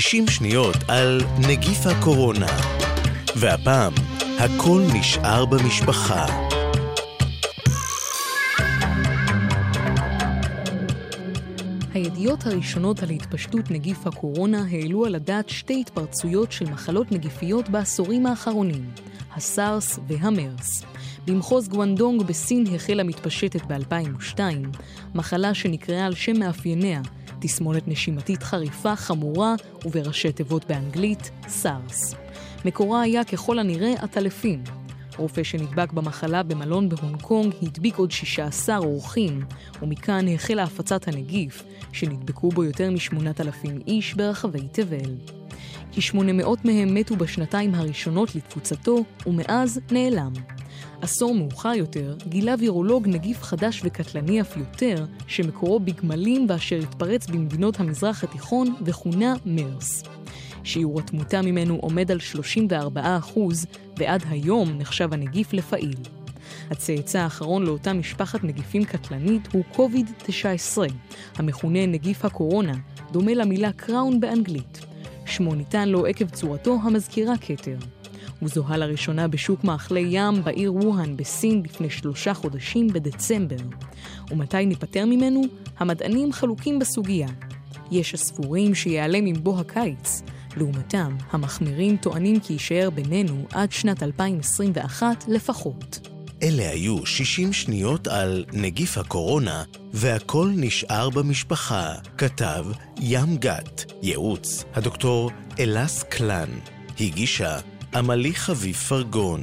60 שניות על נגיף הקורונה. והפעם, הכל נשאר במשפחה. הידיעות הראשונות על התפשטות נגיף הקורונה העלו על הדעת שתי התפרצויות של מחלות נגיפיות בעשורים האחרונים, הסארס והמרס. במחוז גואנדונג בסין החלה מתפשטת ב-2002, מחלה שנקראה על שם מאפייניה, תסמונת נשימתית חריפה, חמורה ובראשי תיבות באנגלית, סארס. מקורה היה ככל הנראה עטלפים. רופא שנדבק במחלה במלון בהונג קונג הדביק עוד 16 אורחים, ומכאן החלה הפצת הנגיף, שנדבקו בו יותר מ-8,000 איש ברחבי תבל. כ-800 מהם מתו בשנתיים הראשונות לתפוצתו, ומאז נעלם. עשור מאוחר יותר גילה וירולוג נגיף חדש וקטלני אף יותר, שמקורו בגמלים ואשר התפרץ במדינות המזרח התיכון וכונה מרס. שיעור התמותה ממנו עומד על 34 ועד היום נחשב הנגיף לפעיל. הצאצא האחרון לאותה משפחת נגיפים קטלנית הוא COVID-19, המכונה נגיף הקורונה, דומה למילה קראון באנגלית. שמו ניתן לו עקב צורתו המזכירה כתר. הוא זוהה לראשונה בשוק מאכלי ים בעיר ווהאן בסין לפני שלושה חודשים בדצמבר. ומתי ניפטר ממנו? המדענים חלוקים בסוגיה. יש הספורים שיעלם עם בוא הקיץ. לעומתם, המחמירים טוענים כי יישאר בינינו עד שנת 2021 לפחות. אלה היו 60 שניות על נגיף הקורונה, והכל נשאר במשפחה. כתב ים גת, ייעוץ הדוקטור אלס קלן, הגישה עמלי חביב פרגון.